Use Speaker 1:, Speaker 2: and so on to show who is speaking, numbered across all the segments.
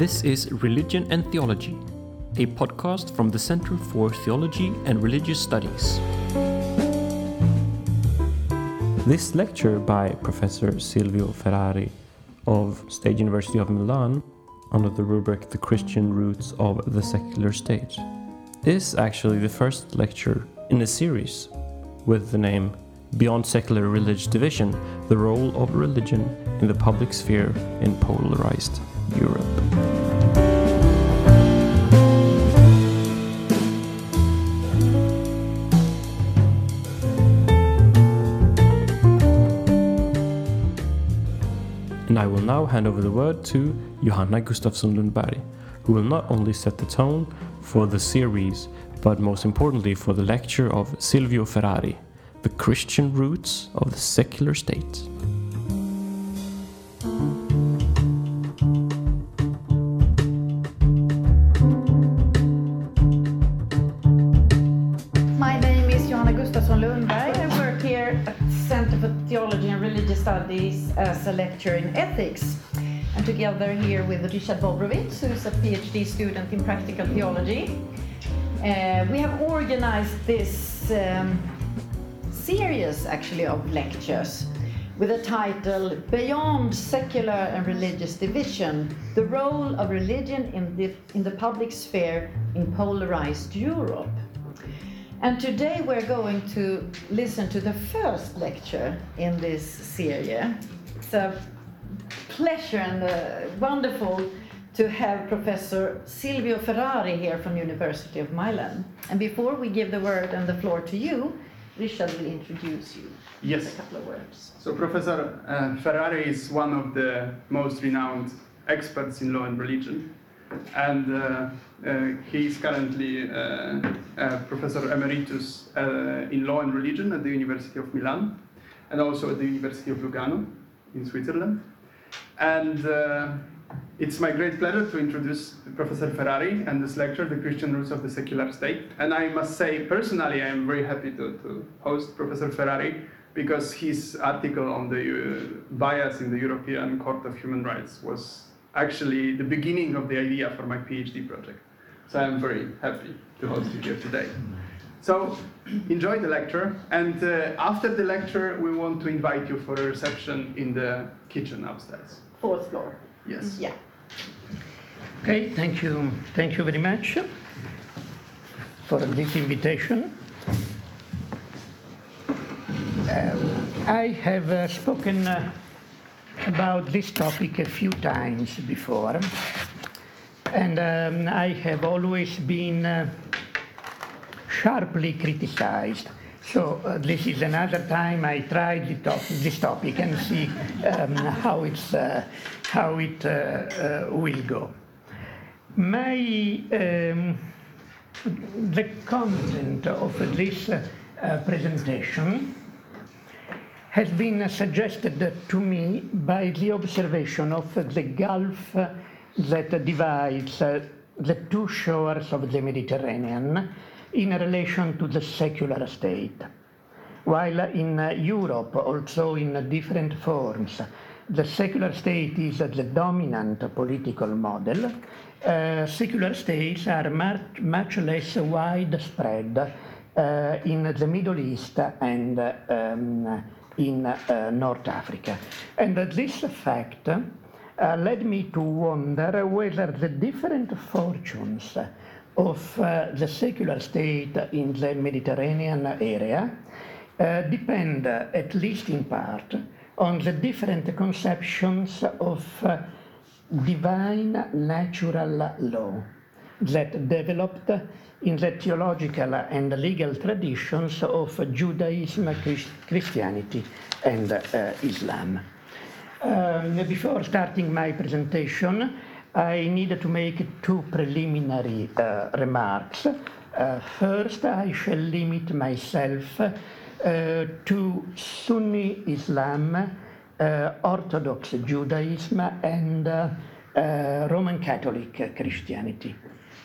Speaker 1: This is Religion and Theology, a podcast from the Center for Theology and Religious Studies. This lecture by Professor Silvio Ferrari of State University of Milan under the rubric The Christian Roots of the Secular State is actually the first lecture in a series with the name Beyond Secular Religious Division The Role of Religion in the Public Sphere in Polarized Europe. And I will now hand over the word to Johanna Gustafsson Lundberg, who will not only set the tone for the series, but most importantly for the lecture of Silvio Ferrari, The Christian Roots of the Secular State.
Speaker 2: As a lecturer in ethics. And together here with Richard Bobrovitz, who's a PhD student in practical theology. Uh, we have organized this um, series actually of lectures with the title Beyond Secular and Religious Division The Role of Religion in the, in the Public Sphere in Polarized Europe. And today we're going to listen to the first lecture in this series. It's a pleasure and uh, wonderful to have Professor Silvio Ferrari here from University of Milan. And before we give the word and the floor to you, Richard will introduce you.
Speaker 3: Yes.
Speaker 2: With a couple of words.
Speaker 3: So Professor uh, Ferrari is one of the most renowned experts in law and religion, and uh, uh, he is currently uh, uh, Professor Emeritus uh, in law and religion at the University of Milan, and also at the University of Lugano in Switzerland. And uh, it's my great pleasure to introduce Professor Ferrari and this lecture, The Christian Roots of the Secular State. And I must say, personally, I am very happy to, to host Professor Ferrari because his article on the uh, bias in the European Court of Human Rights was actually the beginning of the idea for my PhD project. So I'm very happy to host you here today. So enjoy the lecture, and uh, after the lecture, we want to invite you for a reception in the kitchen upstairs.
Speaker 2: Fourth floor.
Speaker 3: Yes.
Speaker 2: Yeah.
Speaker 4: Okay, thank you. Thank you very much for this invitation. Um, I have uh, spoken uh, about this topic a few times before, and um, I have always been uh, sharply criticized. So uh, this is another time I tried the top, this topic and see um, how it's uh, how it uh, uh, will go. My um, the content of this uh, presentation has been suggested to me by the observation of the gulf that divides uh, the two shores of the Mediterranean in relation to the secular state. While in uh, Europe, also in different forms, the secular state is the dominant political model, uh, secular states are much, much less widespread uh, in the Middle East and um, in uh, North Africa. And this fact uh, led me to wonder whether the different fortunes of uh, the secular state in the Mediterranean area uh, depend, uh, at least in part, on the different conceptions of divine natural law that developed in the theological and legal traditions of Judaism, Christ- Christianity, and uh, Islam. Um, before starting my presentation, I need to make two preliminary uh, remarks. Uh, first, I shall limit myself uh, to Sunni Islam, uh, Orthodox Judaism, and uh, uh, Roman Catholic Christianity.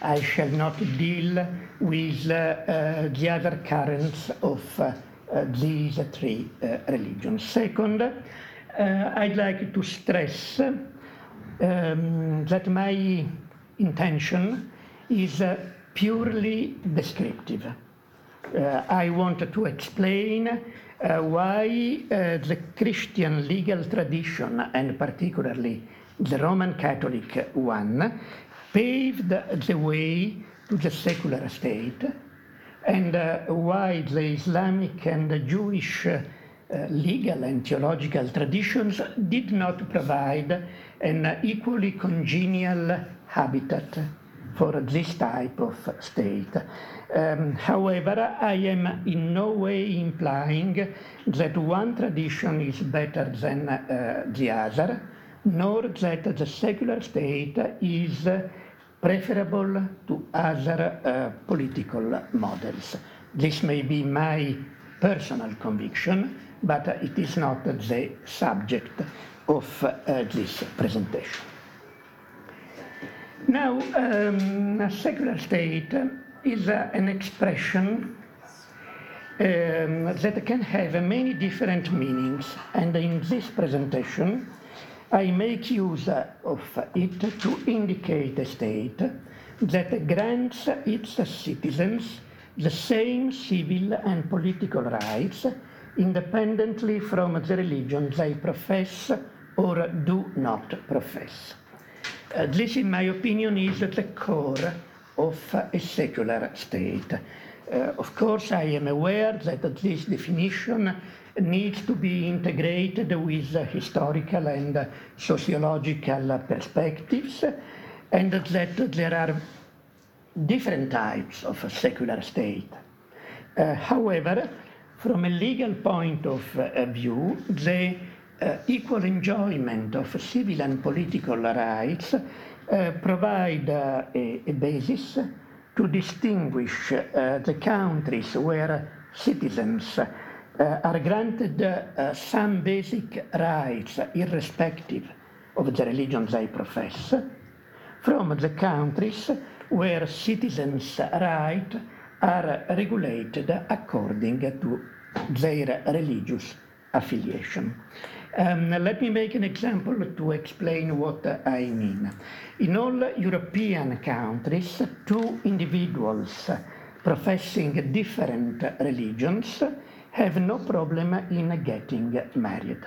Speaker 4: I shall not deal with the other currents of these three religions. Second, I'd like to stress um, that my intention is uh, purely descriptive. Uh, I want to explain uh, why uh, the Christian legal tradition, and particularly the Roman Catholic one, paved the way to the secular state, and uh, why the Islamic and the Jewish uh, legal and theological traditions did not provide an equally congenial habitat for this type of state. Um, however, I am in no way implying that one tradition is better than uh, the other, nor that the secular state is preferable to other uh, political models. This may be my personal conviction, but it is not the subject of uh, this presentation. Now, um, a secular state is uh, an expression um, that can have many different meanings, and in this presentation, I make use of it to indicate a state that grants its citizens the same civil and political rights independently from the religion they profess or do not profess. Uh, this, in my opinion, is at the core of a secular state. Uh, of course, I am aware that this definition needs to be integrated with historical and sociological perspectives, and that there are different types of secular state. Uh, however, from a legal point of uh, view, the uh, equal enjoyment of civil and political rights uh, provide a, a, basis to distinguish the countries where citizens uh, are granted uh, some basic rights irrespective of the religion they profess from the countries where citizens' rights are regulated according to their religious affiliation. Um, let me make an example to explain what I mean. In all European countries, two individuals professing different religions have no problem in getting married.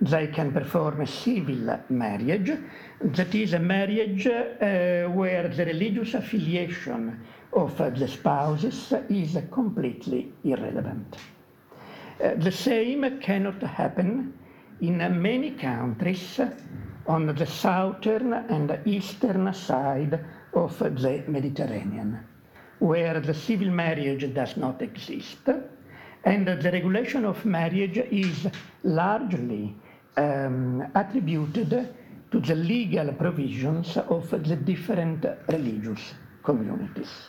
Speaker 4: They can perform a civil marriage, that is, a marriage uh, where the religious affiliation of the spouses is completely irrelevant. Uh, the same cannot happen in many countries on the southern and eastern side of the Mediterranean, where the civil marriage does not exist, and the regulation of marriage is largely um, attributed to the legal provisions of the different religious communities.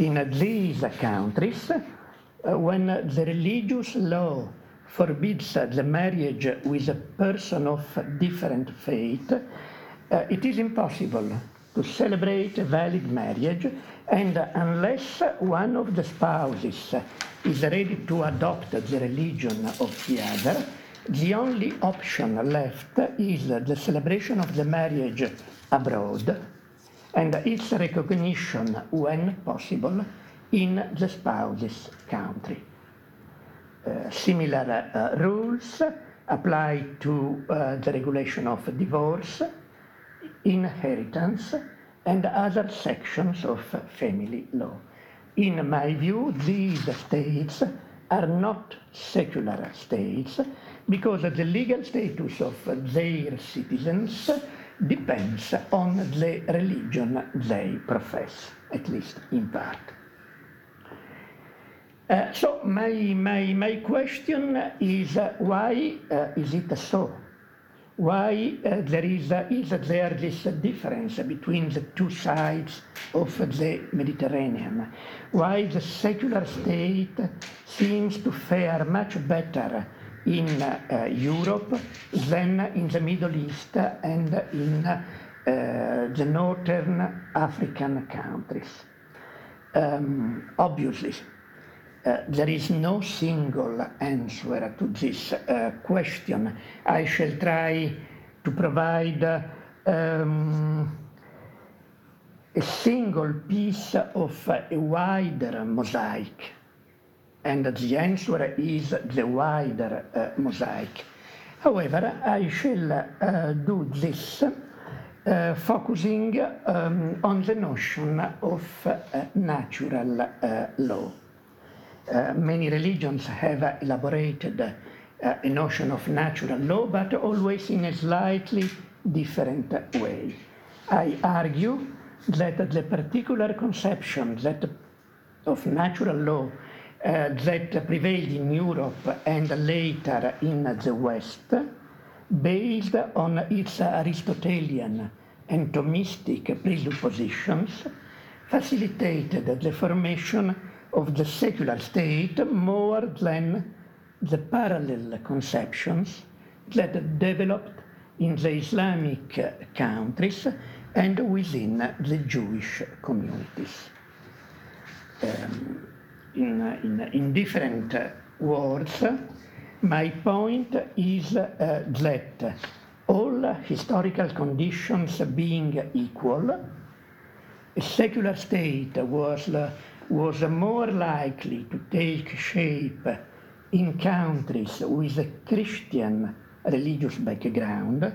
Speaker 4: In these countries, uh, when the religious law forbids the marriage with a person of different faith, uh, it is impossible to celebrate a valid marriage, and unless one of the spouses is ready to adopt the religion of the other, the only option left is the celebration of the marriage abroad and its recognition, when possible, in the spouse's country. Uh, similar uh, rules apply to uh, the regulation of divorce, inheritance, and other sections of family law. In my view, these states are not secular states because the legal status of their citizens depends on the religion they profess, at least in part. Uh, so my, my, my question is uh, why uh, is it so? Why uh, there is, is there this difference between the two sides of the Mediterranean? Why the secular state seems to fare much better in uh, Europe then in the Middle East and in uh, the northern African countries? Um, obviously, uh, there is no single answer to this uh, question. I shall try to provide um, a single piece of a wider mosaic. And the answer is the wider uh, mosaic. However, I shall uh, do this uh, focusing um, on the notion of uh, natural uh, law. Uh, many religions have elaborated a notion of natural law, but always in a slightly different way. I argue that the particular conception that of natural law that prevailed in Europe and later in the West, based on its Aristotelian and Thomistic presuppositions, facilitated the formation of the secular state more than the parallel conceptions that developed in the Islamic countries and within the Jewish communities. Um, in, in, in, different words, my point is uh, that all historical conditions being equal, a secular state was, was more likely to take shape in countries with a Christian religious background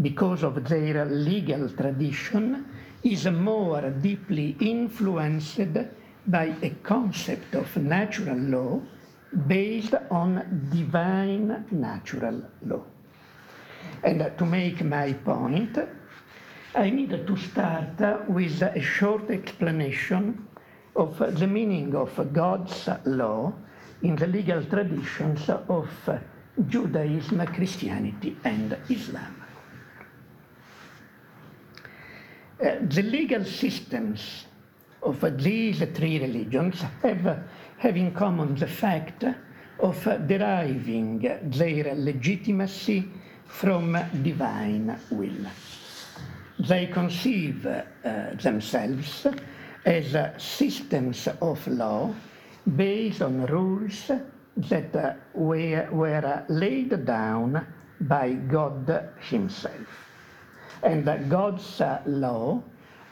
Speaker 4: because of their legal tradition is more deeply influenced by a concept of natural law based on divine natural law. And to make my point, I need to start with a short explanation of the meaning of God's law in the legal traditions of Judaism, Christianity, and Islam. Uh, the legal systems of these three religions have, have in common the fact of deriving their legitimacy from divine will. They conceive uh, themselves as systems of law based on rules that uh, were, were laid down by God Himself. And God's law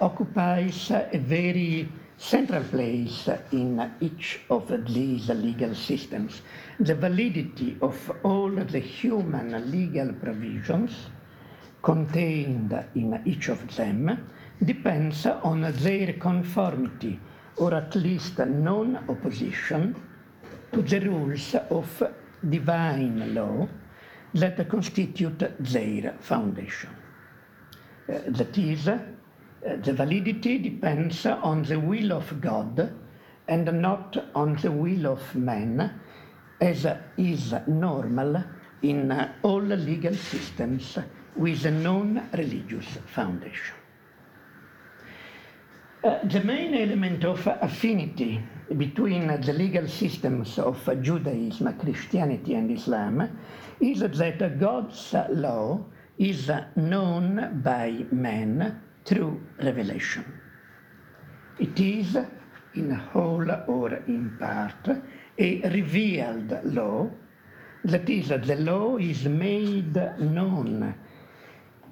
Speaker 4: occupies a very central place in each of these legal systems. The validity of all the human legal provisions contained in each of them depends on their conformity or at least non opposition to the rules of divine law that constitute their foundation. Uh, that is, the validity depends on the will of God and not on the will of man, as is normal in uh, all legal systems with a non-religious foundation. Uh, the main element of affinity between the legal systems of Judaism, Christianity, and Islam is that God's law is known by man through revelation. It is, in whole or in part, a revealed law. That is, the law is made known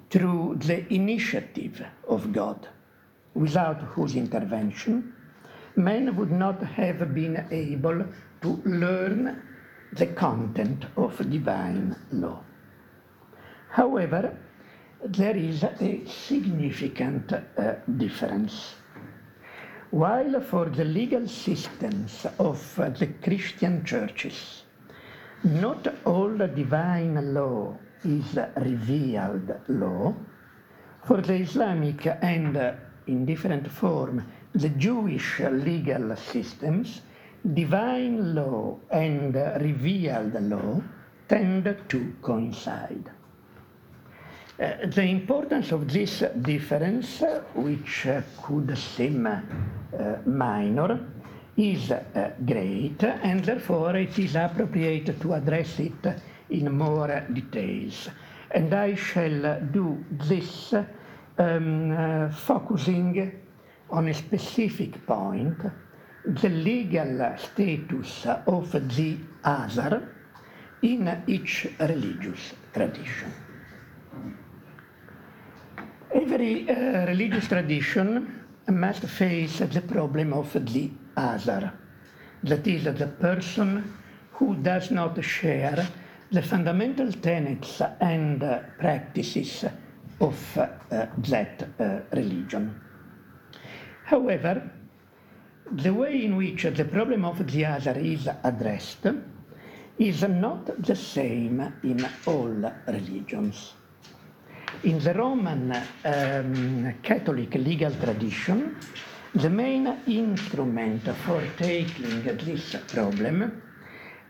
Speaker 4: through the initiative of God, without whose intervention man would not have been able to learn the content of divine law. However, there is a significant uh, difference. While for the legal systems of uh, the Christian churches, not all divine law is revealed law, for the Islamic and, uh, in different form, the Jewish legal systems, divine law and revealed law tend to coincide. Uh, the importance of this difference, which uh, could seem uh, minor, is uh, great, and therefore it is appropriate to address it in more details. And I shall do this um, focusing on a specific point, the legal status of the other in each religious tradition. Every uh, religious tradition must face the problem of the other, that is, the person who does not share the fundamental tenets and uh, practices of uh, that uh, religion. However, the way in which the problem of the other is addressed is not the same in all religions. In the Roman um, Catholic legal tradition, the main instrument for tackling this problem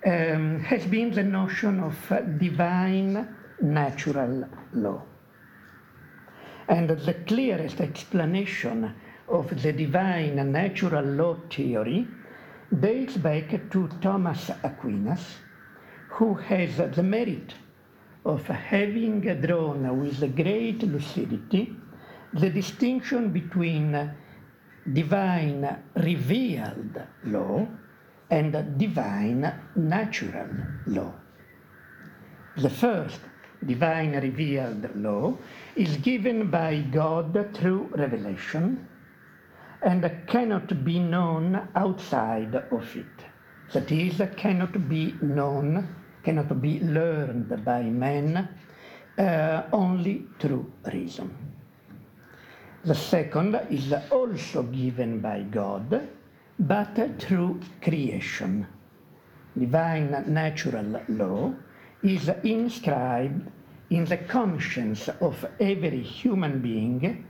Speaker 4: um, has been the notion of divine natural law. And the clearest explanation of the divine natural law theory dates back to Thomas Aquinas, who has the merit of having drawn with great lucidity the distinction between divine revealed law and divine natural law. The first, divine revealed law, is given by God through revelation and cannot be known outside of it. That is, cannot be known, cannot be learned by man uh, only through reason. The second is also given by God, but through creation. Divine natural law is inscribed in the conscience of every human being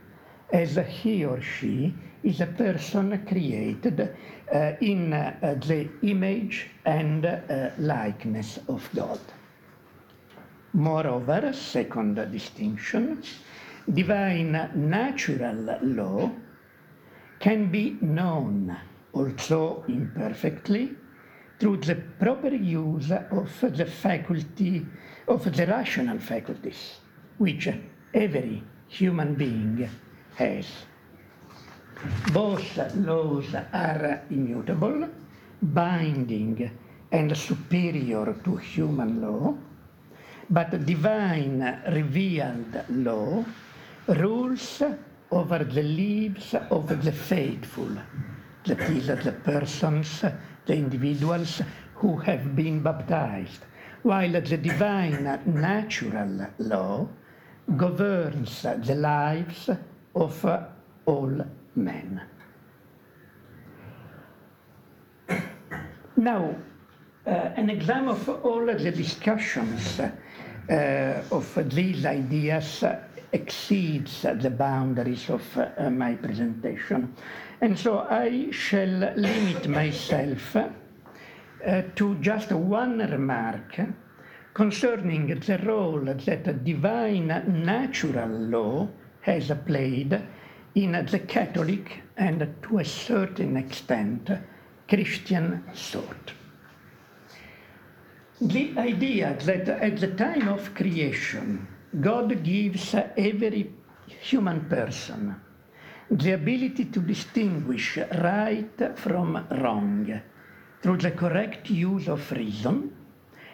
Speaker 4: as he or she is a person created uh, in uh, the image and uh, likeness of God. Moreover, second distinction, divine natural law can be known, also imperfectly, through the proper use of the faculty, of the rational faculties, which every human being has. Both laws are immutable, binding, and superior to human law, but divine revealed law rules over the lives of the faithful, that is, the persons, the individuals who have been baptized, while the divine natural law governs the lives of all men. Now, uh, an exam of all the discussions uh, of these ideas exceeds the boundaries of uh, my presentation. And so I shall limit myself uh, to just one remark concerning the role that divine natural law has played in the Catholic and to a certain extent Christian thought. The idea that at the time of creation, God gives every human person the ability to distinguish right from wrong through the correct use of reason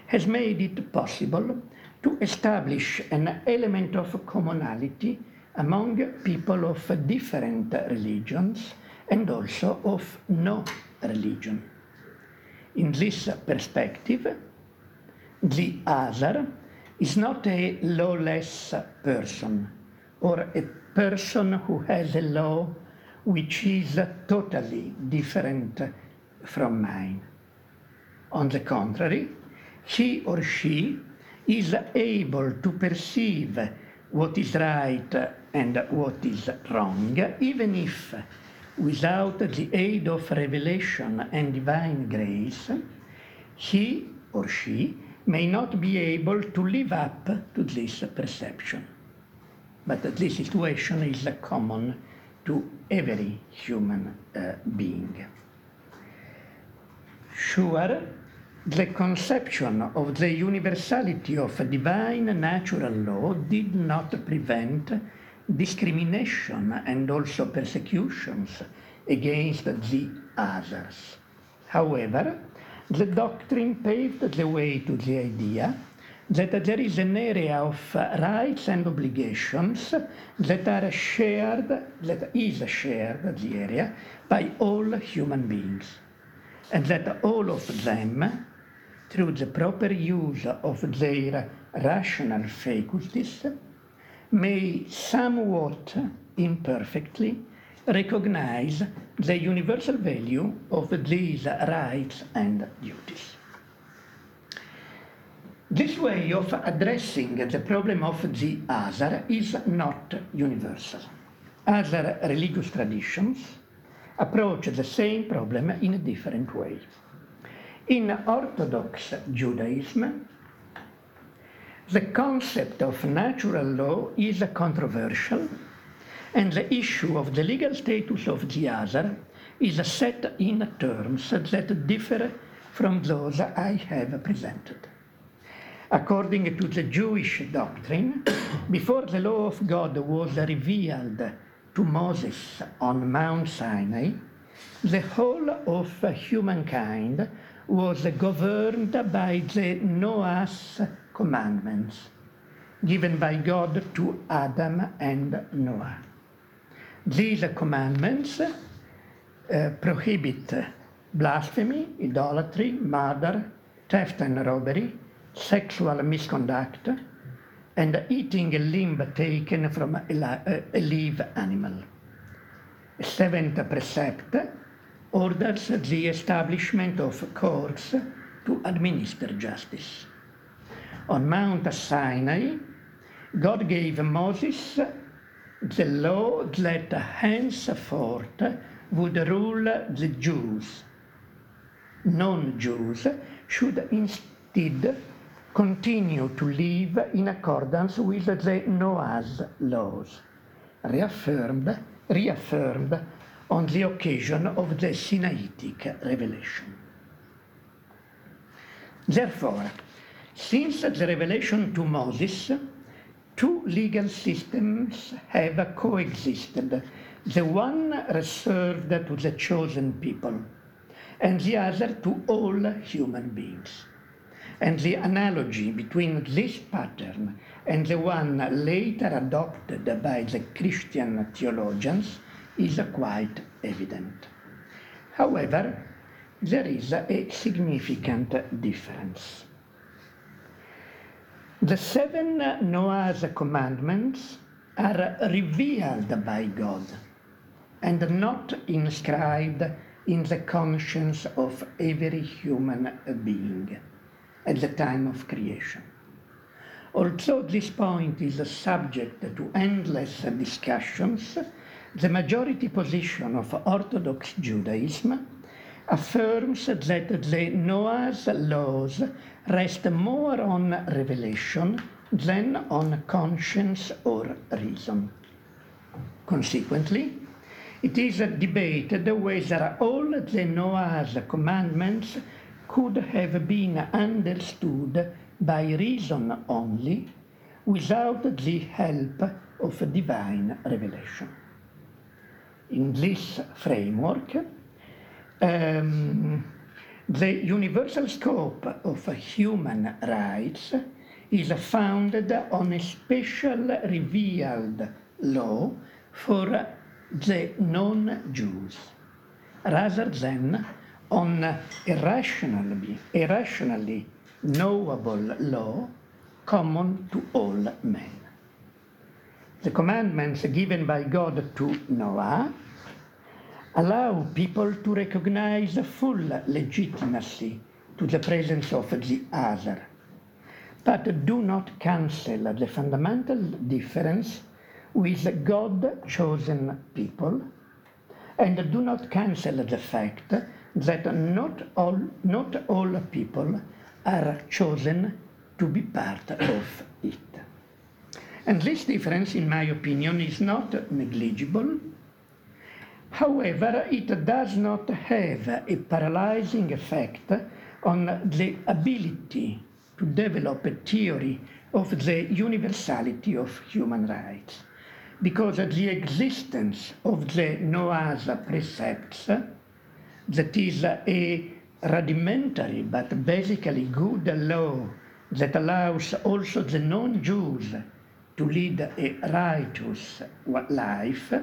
Speaker 4: has made it possible to establish an element of commonality among people of different religions and also of no religion. In this perspective, the other is not a lawless person or a person who has a law which is totally different from mine. On the contrary, he or she is able to perceive what is right and what is wrong, even if, without the aid of revelation and divine grace, he or she may not be able to live up to this perception. But this situation is common to every human uh, being. Sure, the conception of the universality of divine natural law did not prevent discrimination and also persecutions against the others. However, the doctrine paved the way to the idea that there is an area of rights and obligations that are shared, that is shared, the area, by all human beings, and that all of them, through the proper use of their rational faculties, may somewhat imperfectly recognize the universal value of these rights and duties. This way of addressing the problem of the other is not universal. Other religious traditions approach the same problem in a different way. In Orthodox Judaism, the concept of natural law is controversial, and the issue of the legal status of the other is set in terms that differ from those I have presented. According to the Jewish doctrine, before the law of God was revealed to Moses on Mount Sinai, the whole of humankind was governed by the Noah's commandments given by God to Adam and Noah. These commandments uh, prohibit blasphemy, idolatry, murder, theft and robbery, sexual misconduct, and eating a limb taken from a, a live animal. A seventh precept orders the establishment of courts to administer justice. On Mount Sinai, God gave Moses the law that henceforth would rule the Jews. Non Jews should instead continue to live in accordance with the Noah's laws, reaffirmed, reaffirmed on the occasion of the Sinaitic revelation. Therefore, since the revelation to Moses, two legal systems have coexisted, the one reserved to the chosen people, and the other to all human beings. And the analogy between this pattern and the one later adopted by the Christian theologians is quite evident. However, there is a significant difference. The seven Noah's commandments are revealed by God and not inscribed in the conscience of every human being at the time of creation. Although this point is subject to endless discussions, the majority position of Orthodox Judaism affirms that the Noah's laws rest more on revelation than on conscience or reason. Consequently, it is debated whether all the Noah's commandments could have been understood by reason only without the help of divine revelation. In this framework, um, the universal scope of human rights is founded on a special revealed law for the non Jews rather than on irrationally, irrationally knowable law common to all men. The commandments given by God to Noah allow people to recognize the full legitimacy to the presence of the other, but do not cancel the fundamental difference with God chosen people, and do not cancel the fact that not all, not all people are chosen to be part of it. And this difference, in my opinion, is not negligible. However, it does not have a paralyzing effect on the ability to develop a theory of the universality of human rights, because the existence of the Noah's precepts that is a rudimentary but basically good law that allows also the non-Jews to lead a righteous life,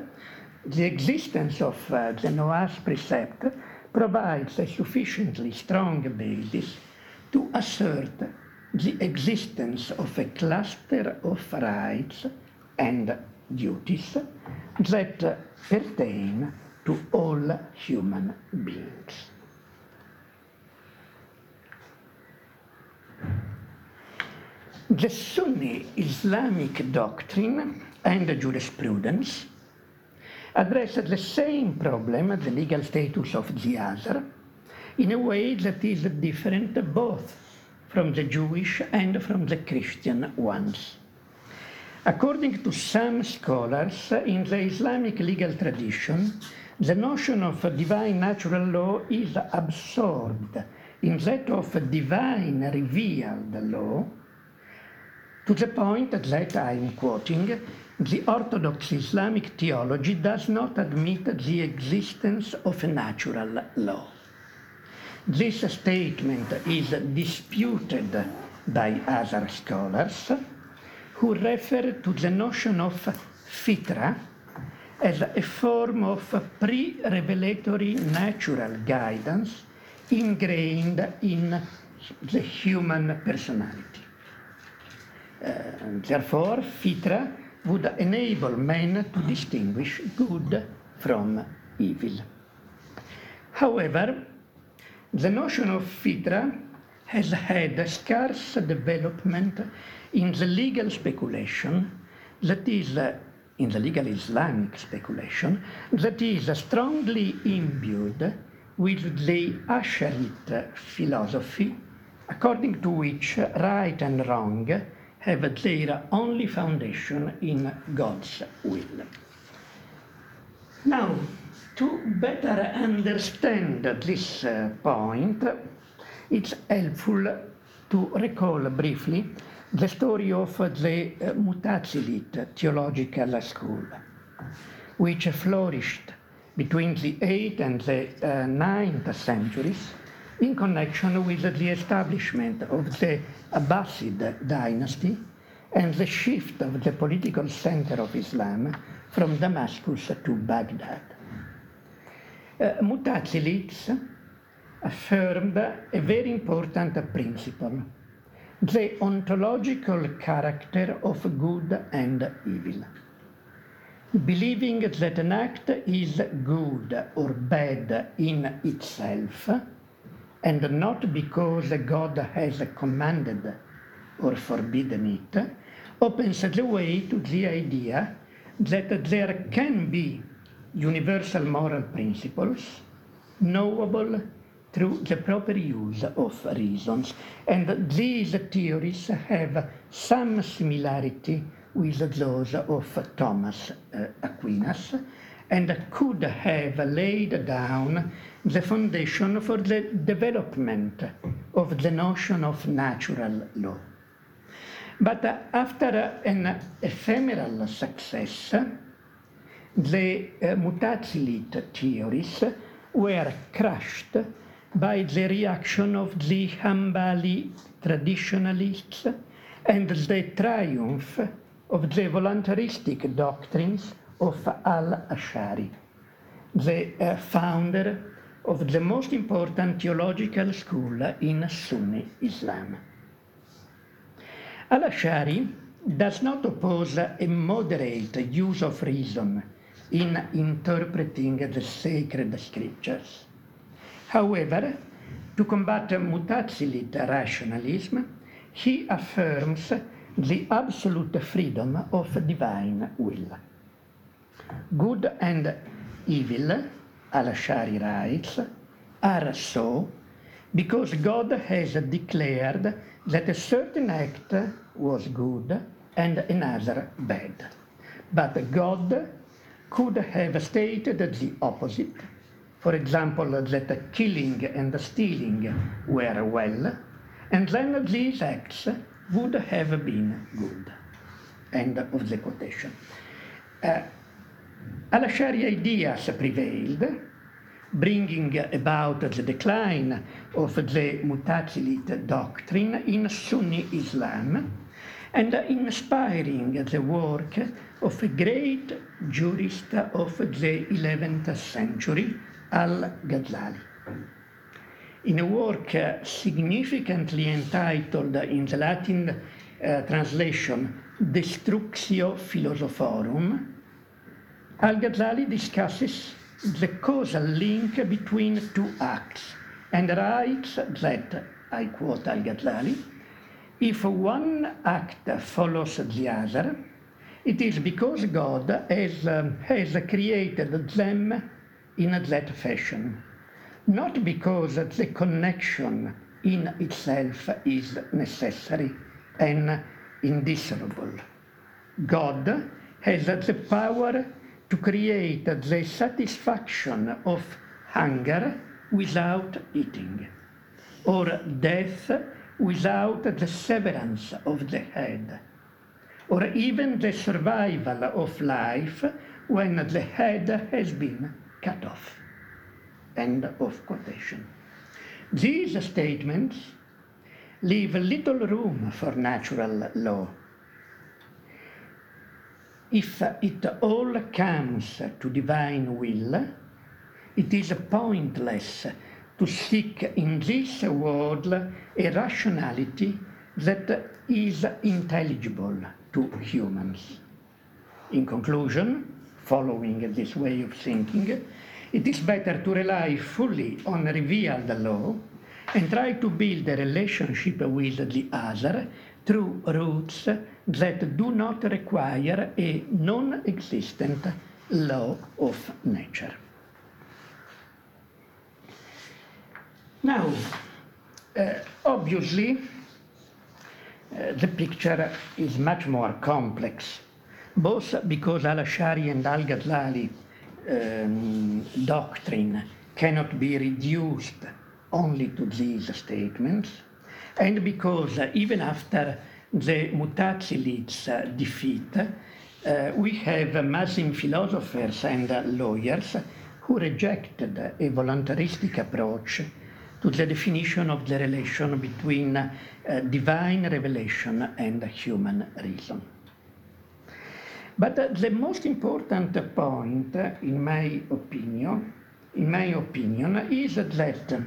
Speaker 4: the existence of uh, the Noah's precept provides a sufficiently strong basis to assert the existence of a cluster of rights and duties that pertain to all human beings. The Sunni Islamic doctrine and jurisprudence address the same problem, the legal status of the other, in a way that is different both from the Jewish and from the Christian ones. According to some scholars, in the Islamic legal tradition, the notion of divine natural law is absorbed in that of divine revealed law to the point that I am quoting, the Orthodox Islamic theology does not admit the existence of a natural law. This statement is disputed by other scholars who refer to the notion of fitra as a form of pre-revelatory natural guidance ingrained in the human personality. Uh, therefore, fitra would enable men to distinguish good from evil. However, the notion of fitra has had a scarce development in the legal speculation, that is, in the legal Islamic speculation, that is strongly imbued with the Asharite philosophy, according to which right and wrong have their only foundation in God's will. Now, to better understand this uh, point, it's helpful to recall briefly the story of the uh, Mutazilite theological school, which flourished between the 8th and the uh, 9th centuries in connection with the establishment of the Abbasid dynasty and the shift of the political center of Islam from Damascus to Baghdad. Uh, Mutazilites affirmed a very important principle the ontological character of good and evil. Believing that an act is good or bad in itself, and not because God has commanded or forbidden it, opens the way to the idea that there can be universal moral principles knowable through the proper use of reasons. And these theories have some similarity with those of Thomas uh, Aquinas and could have laid down the foundation for the development of the notion of natural law. But after an ephemeral success, the uh, Mutazilite theories were crushed by the reaction of the Hanbali traditionalists and the triumph of the voluntaristic doctrines of al-Ash'ari, the uh, founder of the most important theological school in Sunni Islam. Al-Ash'ari does not oppose a moderate use of reason in interpreting the sacred scriptures. However, to combat Mutazilite rationalism, he affirms the absolute freedom of divine will. Good and evil, Al-Ash'ari writes, are so because God has declared that a certain act was good and another bad. But God could have stated the opposite. For example, that killing and stealing were well, and then these acts would have been good. End of the quotation. Uh, Al-Ash'ari ideas prevailed, bringing about the decline of the Mutazilit doctrine in Sunni Islam and inspiring the work of a great jurist of the 11th century, Al-Ghazali. In a work significantly entitled in the Latin uh, translation Destructio Philosophorum, Al-Ghazali discusses the causal link between two acts and writes that, I quote Al-Ghazali, if one act follows the other, it is because God has, um, has created them in that fashion, not because the connection in itself is necessary and indissoluble. God has the power to create the satisfaction of hunger without eating, or death without the severance of the head, or even the survival of life when the head has been cut off. End of quotation. These statements leave little room for natural law. If it all comes to divine will, it is pointless to seek in this world a rationality that is intelligible to humans. In conclusion, following this way of thinking, it is better to rely fully on revealed law and try to build a relationship with the other through routes that do not require a non existent law of nature. Now, uh, obviously, uh, the picture is much more complex, both because al-Ash'ari and al-Ghazali um, doctrine cannot be reduced only to these statements, and because uh, even after the Mutazilites' uh, defeat, uh, we have Muslim philosophers and lawyers who rejected a voluntaristic approach to the definition of the relation between uh, divine revelation and human reason. But uh, the most important point, uh, in my opinion, in my opinion, is that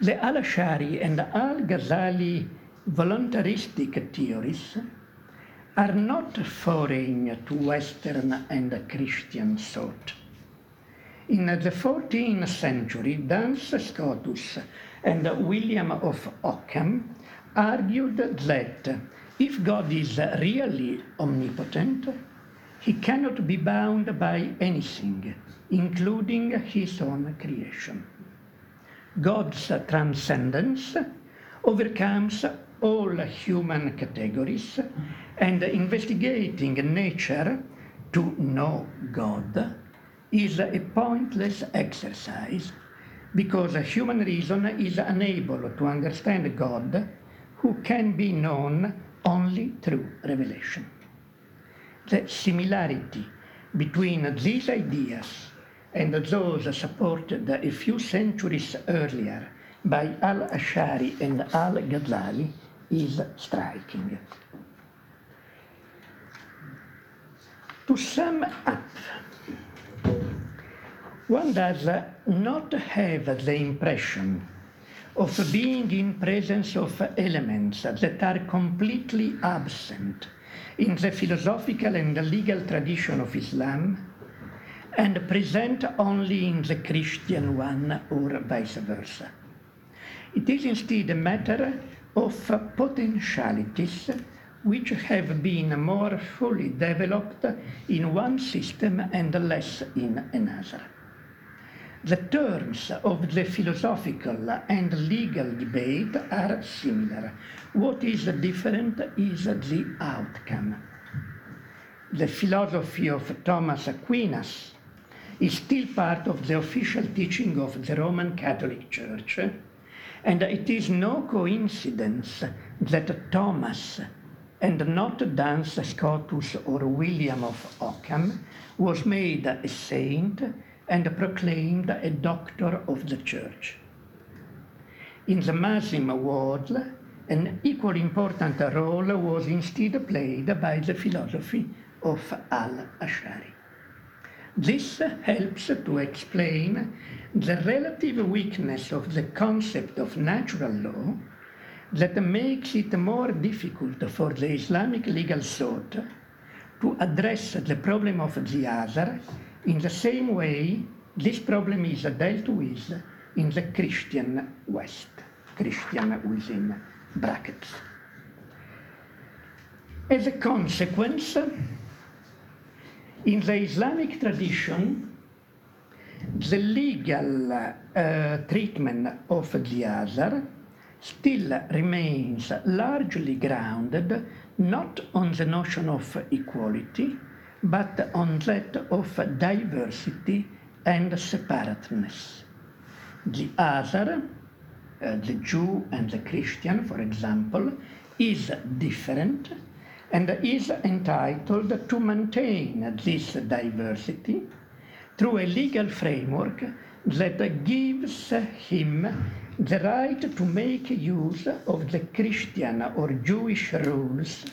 Speaker 4: the Al-Ash'ari and Al-Ghazali voluntaristic theories are not foreign to Western and Christian thought. In the 14th century, Duns Scotus and William of Ockham argued that if God is really omnipotent, he cannot be bound by anything, including his own creation. God's transcendence overcomes all human categories, and investigating nature to know God is a pointless exercise because human reason is unable to understand God who can be known only through revelation. The similarity between these ideas and those supported a few centuries earlier by al-Ash'ari and al-Ghazali is striking. To sum up, one does not have the impression of being in presence of elements that are completely absent in the philosophical and legal tradition of Islam and present only in the Christian one or vice versa. It is instead a matter of potentialities which have been more fully developed in one system and less in another. The terms of the philosophical and legal debate are similar. What is different is the outcome. The philosophy of Thomas Aquinas is still part of the official teaching of the Roman Catholic Church, and it is no coincidence that Thomas and not Duns Scotus or William of Ockham was made a saint and proclaimed a doctor of the church. In the Muslim world, an equally important role was instead played by the philosophy of al-Ash'ari. This helps to explain the relative weakness of the concept of natural law that makes it more difficult for the Islamic legal thought to address the problem of the other in the same way this problem is dealt with in the Christian West, Christian within brackets. As a consequence, in the Islamic tradition, the legal uh, treatment of the other still remains largely grounded not on the notion of equality, but on that of diversity and separateness. The other, uh, the Jew and the Christian, for example, is different and is entitled to maintain this diversity through a legal framework that gives him the right to make use of the Christian or Jewish rules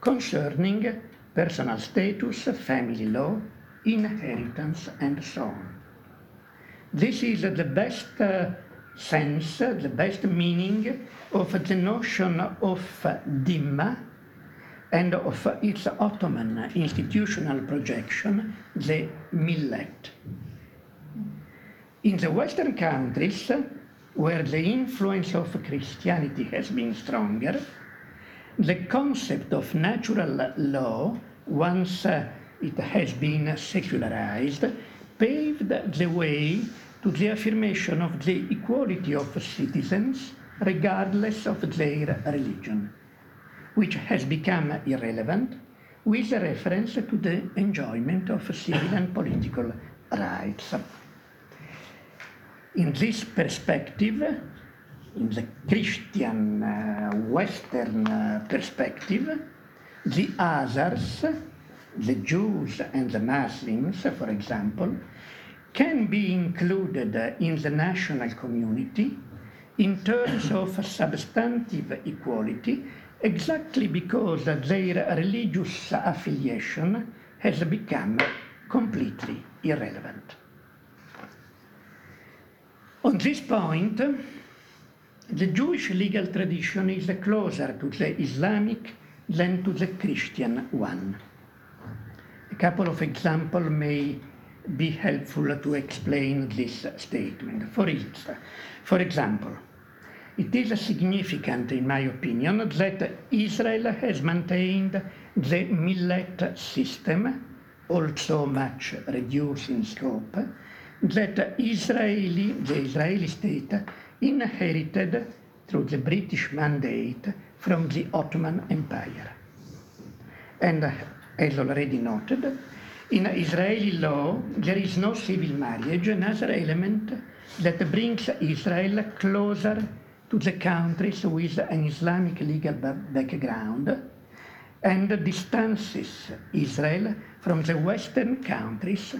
Speaker 4: concerning personal status, family law, inheritance, and so on. This is the best uh, sense, the best meaning of the notion of dhimma and of its Ottoman institutional projection, the millet. In the Western countries, where the influence of Christianity has been stronger, the concept of natural law, once uh, it has been secularized, paved the way to the affirmation of the equality of citizens regardless of their religion, which has become irrelevant with reference to the enjoyment of civil and political rights. In this perspective, in the Christian uh, Western uh, perspective, the others, the Jews and the Muslims, for example, can be included in the national community in terms of substantive equality exactly because their religious affiliation has become completely irrelevant. On this point, the Jewish legal tradition is closer to the Islamic than to the Christian one. A couple of examples may be helpful to explain this statement. For, it, for example, it is significant, in my opinion, that Israel has maintained the millet system, also much reduced in scope, that Israeli, the Israeli state inherited through the British mandate from the Ottoman Empire. And as already noted, in Israeli law, there is no civil marriage, another element that brings Israel closer to the countries with an Islamic legal background and distances Israel from the Western countries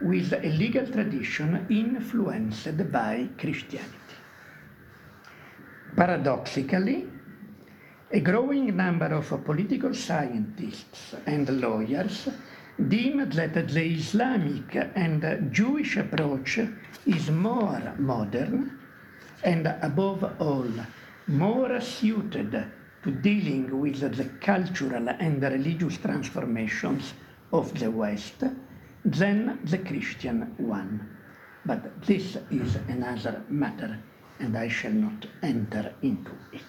Speaker 4: with a legal tradition influenced by Christianity. Paradoxically, a growing number of political scientists and lawyers deem that the Islamic and Jewish approach is more modern and, above all, more suited to dealing with the cultural and religious transformations of the West than the Christian one. But this is another matter, and I shall not enter into it.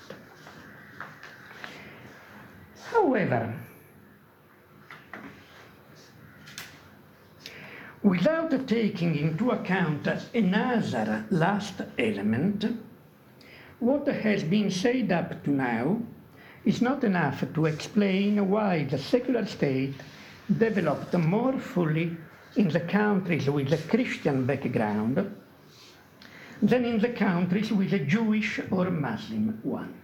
Speaker 4: However, without taking into account another last element, what has been said up to now is not enough to explain why the secular state developed more fully in the countries with a Christian background than in the countries with a Jewish or Muslim one.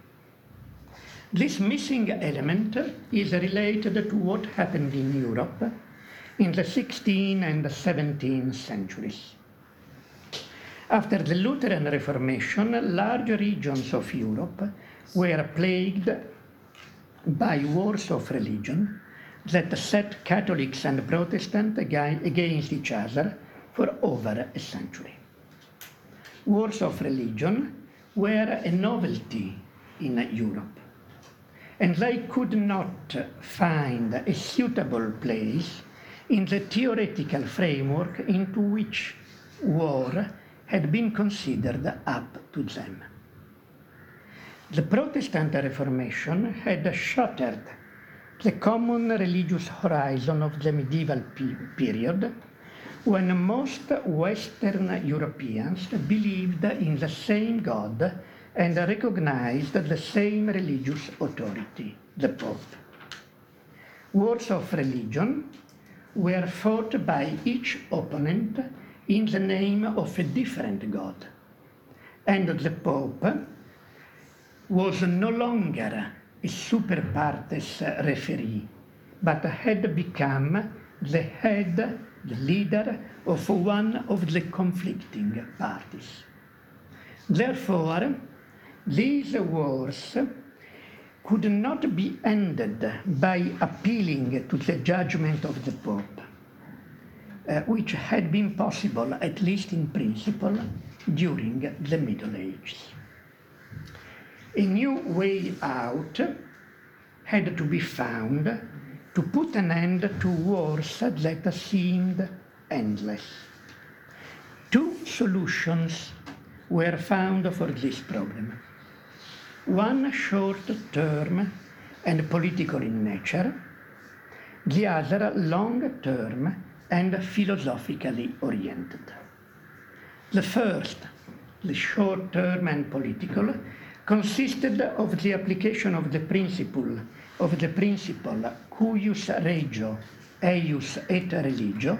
Speaker 4: This missing element is related to what happened in Europe in the 16th and 17th centuries. After the Lutheran Reformation, large regions of Europe were plagued by wars of religion that set Catholics and Protestants against each other for over a century. Wars of religion were a novelty in Europe, and they could not find a suitable place in the theoretical framework into which war had been considered up to them. The Protestant Reformation had shattered the common religious horizon of the medieval period when most Western Europeans believed in the same God and recognized the same religious authority, the Pope. Wars of religion were fought by each opponent in the name of a different God, and the Pope was no longer a super partes referee, but had become the head the leader of one of the conflicting parties. Therefore, these wars could not be ended by appealing to the judgment of the Pope, uh, which had been possible, at least in principle, during the Middle Ages. A new way out had to be found to put an end to wars that seemed endless. Two solutions were found for this problem. One short term and political in nature, the other long term and philosophically oriented. The first, the short term and political, consisted of the application of the principle of the principle cuius regio eius et religio,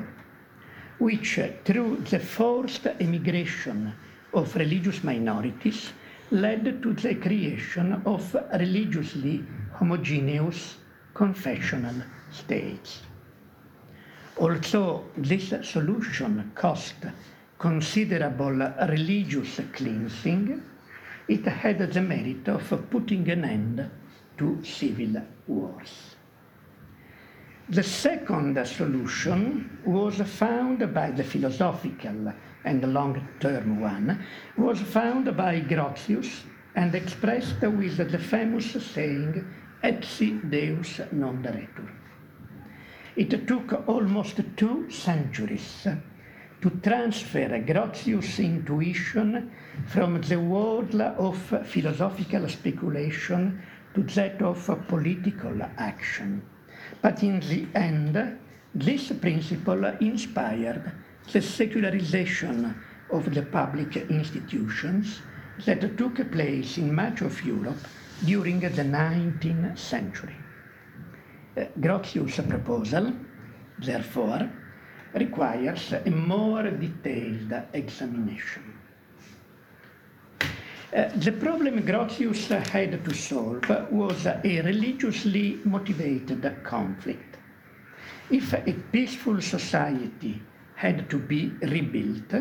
Speaker 4: which through the forced emigration of religious minorities led to the creation of religiously homogeneous confessional states. Although this solution cost considerable religious cleansing, it had the merit of putting an end to civil wars. The second solution was found by the philosophical and long-term one, was found by Grotius and expressed with the famous saying, Etsi Deus non daretur. It took almost two centuries to transfer Grotius' intuition from the world of philosophical speculation to that of political action. But in the end, this principle inspired the secularization of the public institutions that took place in much of Europe during the 19th century. Uh, Grotius' proposal, therefore, requires a more detailed examination. Uh, the problem Grotius had to solve was a religiously motivated conflict. If a peaceful society had to be rebuilt,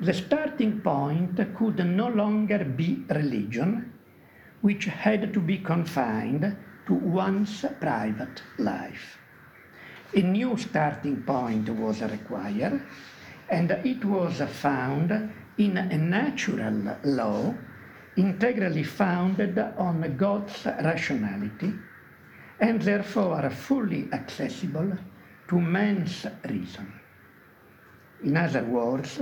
Speaker 4: the starting point could no longer be religion, which had to be confined to one's private life. A new starting point was required, and it was found in a natural law integrally founded on God's rationality and therefore fully accessible to man's reason. In other words,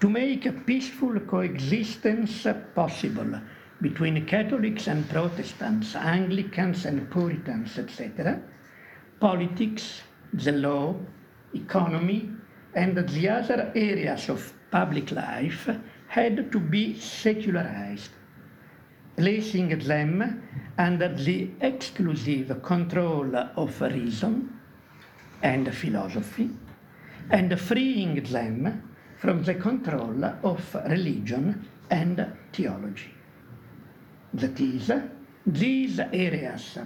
Speaker 4: to make a peaceful coexistence possible between Catholics and Protestants, Anglicans and Puritans, etc., politics, the law, economy, and the other areas of public life had to be secularized, placing them under the exclusive control of reason and philosophy, and freeing them from the control of religion and theology. That is, these areas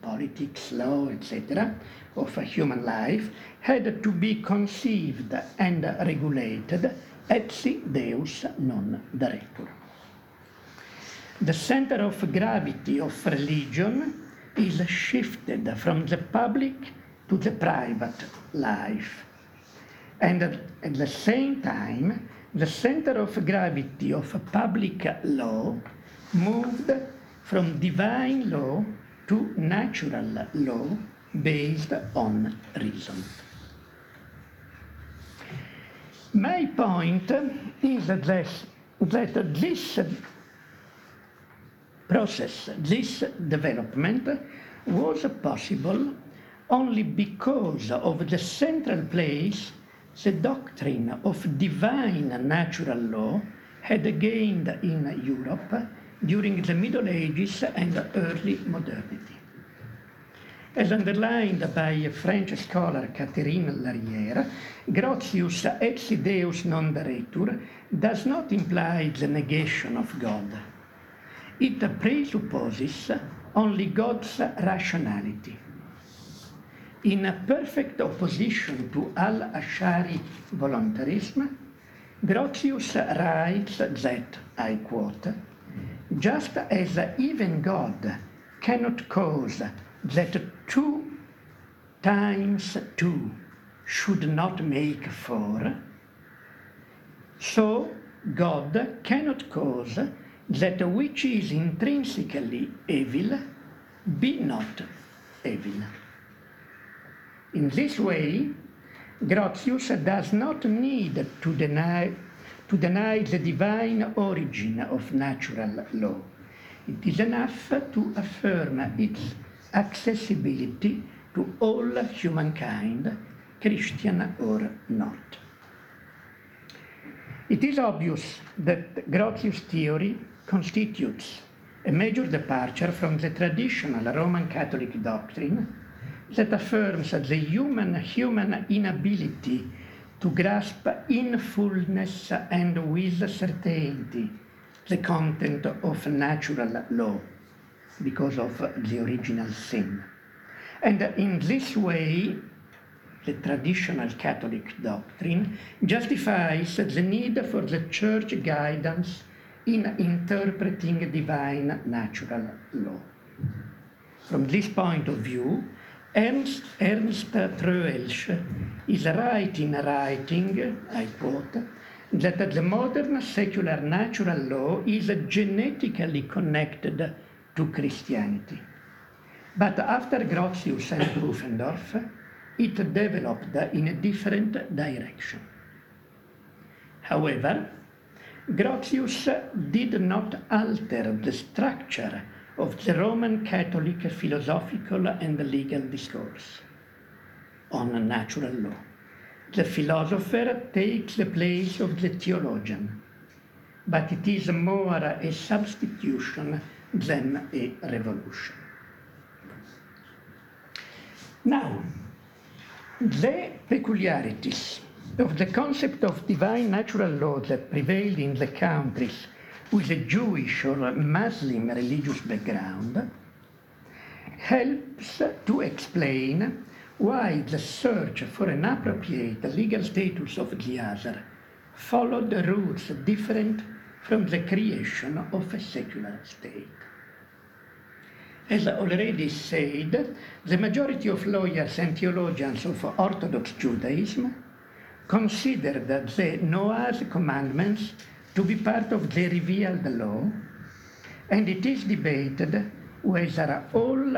Speaker 4: politics, law, etc., of human life had to be conceived and regulated etsi deus non daretur. The center of gravity of religion is shifted from the public to the private life. And at the same time, the center of gravity of public law moved from divine law to natural law based on reason. My point is that, this process, this development was possible only because of the central place the doctrine of divine natural law had gained in Europe during the Middle Ages and early modernity. As underlined by French scholar Catherine Larrère, Grotius etsi Deus non daretur does not imply the negation of God. It presupposes only God's rationality. In a perfect opposition to al-Ash'ari voluntarism, Grotius writes that, I quote, just as even God cannot cause that two times two should not make four, so God cannot cause that which is intrinsically evil be not evil. In this way, Grotius does not need to deny, to deny the divine origin of natural law. It is enough to affirm its accessibility to all humankind, Christian or not. It is obvious that Grotius' theory constitutes a major departure from the traditional Roman Catholic doctrine that affirms the human human inability to grasp in fullness and with certainty the content of natural law because of the original sin. And in this way, the traditional Catholic doctrine justifies the need for the church guidance in interpreting divine natural law. From this point of view, Ernst, Ernst Troeltsch is right in writing, I quote, that the modern secular natural law is genetically connected to Christianity. But after Grotius and Pufendorf, it developed in a different direction. However, Grotius did not alter the structure of the Roman Catholic philosophical and legal discourse on natural law. The philosopher takes the place of the theologian, but it is more a substitution than a revolution. Now, the peculiarities of the concept of divine natural law that prevailed in the countries with a Jewish or Muslim religious background helps to explain why the search for an appropriate legal status of the other followed rules different from the creation of a secular state. As already said, the majority of lawyers and theologians of Orthodox Judaism consider that the Noah's commandments to be part of the revealed law, and it is debated whether all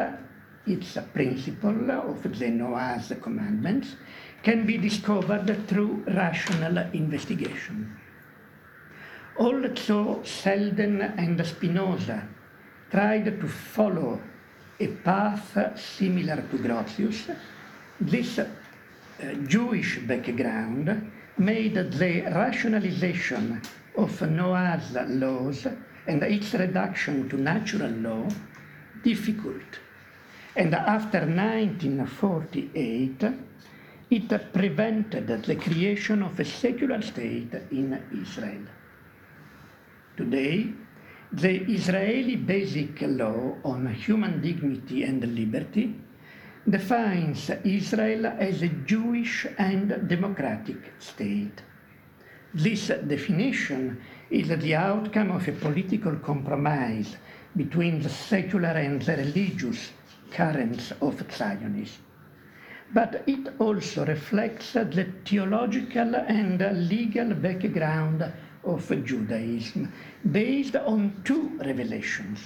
Speaker 4: its principle of the Noah's commandments can be discovered through rational investigation. Also, Selden and Spinoza tried to follow a path similar to Grotius. This uh, Jewish background made the rationalization of Noah's laws and its reduction to natural law difficult. And after 1948, it prevented the creation of a secular state in Israel. Today, the Israeli Basic Law on Human Dignity and Liberty defines Israel as a Jewish and democratic state. This definition is the outcome of a political compromise between the secular and the religious currents of Zionism. But it also reflects the theological and legal background of Judaism based on two revelations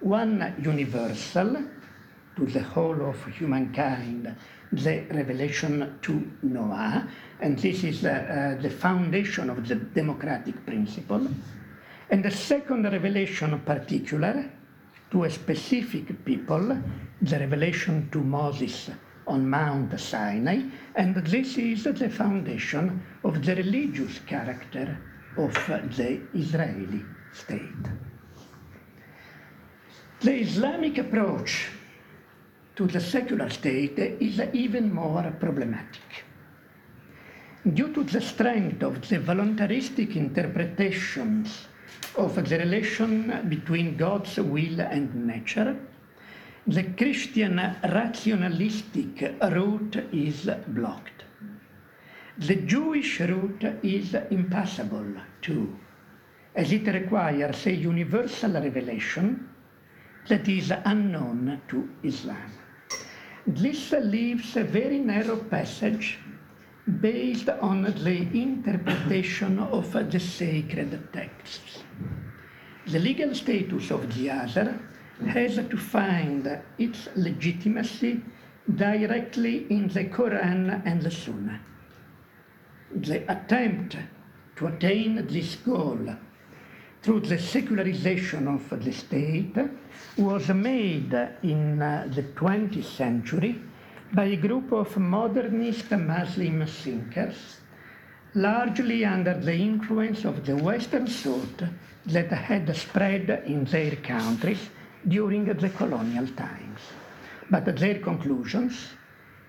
Speaker 4: one universal to the whole of humankind, the revelation to Noah, and this is uh, the foundation of the democratic principle, and the second revelation particular to a specific people, the revelation to Moses on Mount Sinai, and this is the foundation of the religious character of the Israeli state. The Islamic approach to the secular state is even more problematic. Due to the strength of the voluntaristic interpretations of the relation between God's will and nature, the Christian rationalistic route is blocked. The Jewish route is impassable too, as it requires a universal revelation that is unknown to Islam. This leaves a very narrow passage based on the interpretation of the sacred texts. The legal status of the other has to find its legitimacy directly in the Quran and the Sunnah. The attempt to attain this goal through the secularization of the state was made in uh, the 20th century by a group of modernist Muslim thinkers, largely under the influence of the Western thought that had spread in their countries during the colonial times. But their conclusions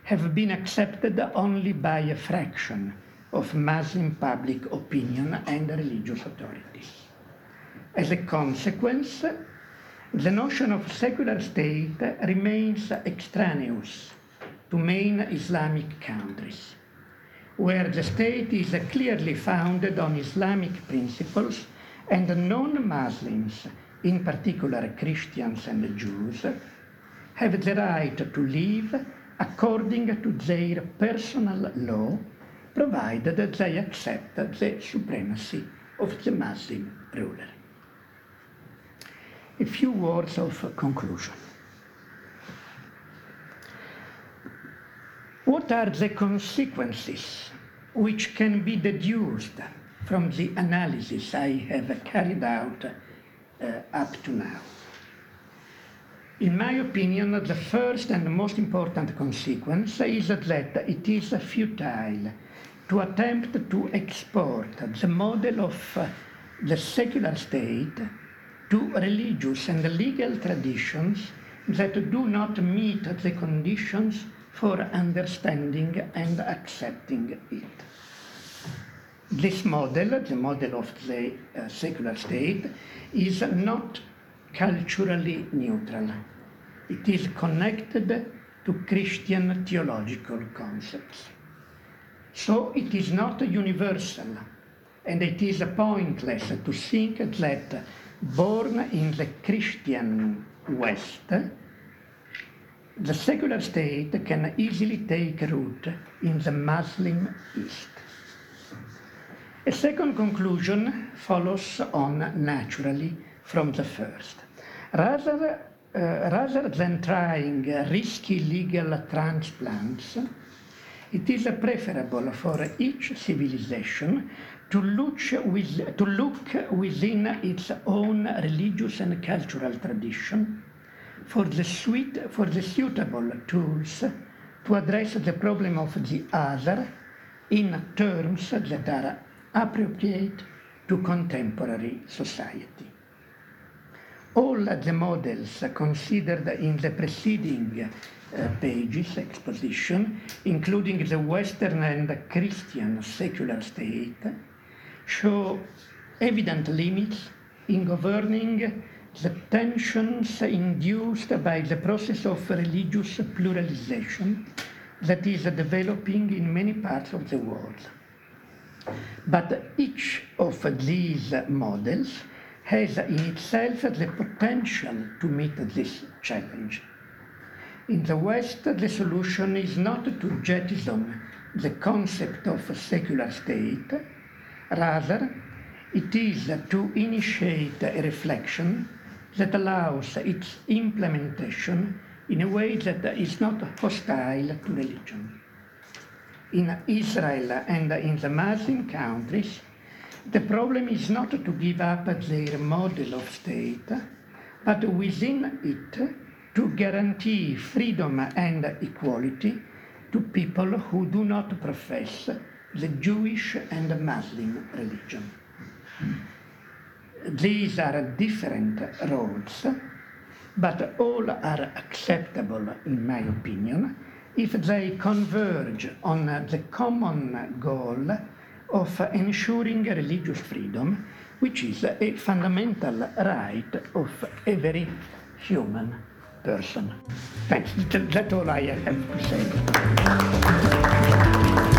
Speaker 4: have been accepted only by a fraction of Muslim public opinion and religious authorities. As a consequence, the notion of secular state remains extraneous to main Islamic countries, where the state is clearly founded on Islamic principles and non-Muslims, in particular Christians and Jews, have the right to live according to their personal law, provided they accept the supremacy of the Muslim ruler a few words of conclusion. What are the consequences which can be deduced from the analysis I have carried out uh, up to now? In my opinion, the first and most important consequence is that it is futile to attempt to export the model of uh, the secular state to religious and legal traditions that do not meet the conditions for understanding and accepting it. This model, the model of the uh, secular state, is not culturally neutral. It is connected to Christian theological concepts. So it is not universal, and it is pointless to think that born in the Christian West, the secular state can easily take root in the Muslim East. A second conclusion follows on naturally from the first. Rather, uh, rather than trying risky legal transplants, it is preferable for each civilization to look, with, to look within its own religious and cultural tradition for the, sweet, for the suitable tools to address the problem of the other in terms that are appropriate to contemporary society. All the models considered in the preceding uh, pages exposition, including the Western and Christian secular state, show evident limits in governing the tensions induced by the process of religious pluralization that is developing in many parts of the world. But each of these models has in itself the potential to meet this challenge. In the West, the solution is not to jettison the concept of a secular state, rather, it is to initiate a reflection that allows its implementation in a way that is not hostile to religion. In Israel and in the Muslim countries, the problem is not to give up their model of state, but within it to guarantee freedom and equality to people who do not profess the Jewish and Muslim religion. These are different roads, but all are acceptable, in my opinion, if they converge on the common goal of ensuring religious freedom, which is a fundamental right of every human person. Thanks. That's all I have to say.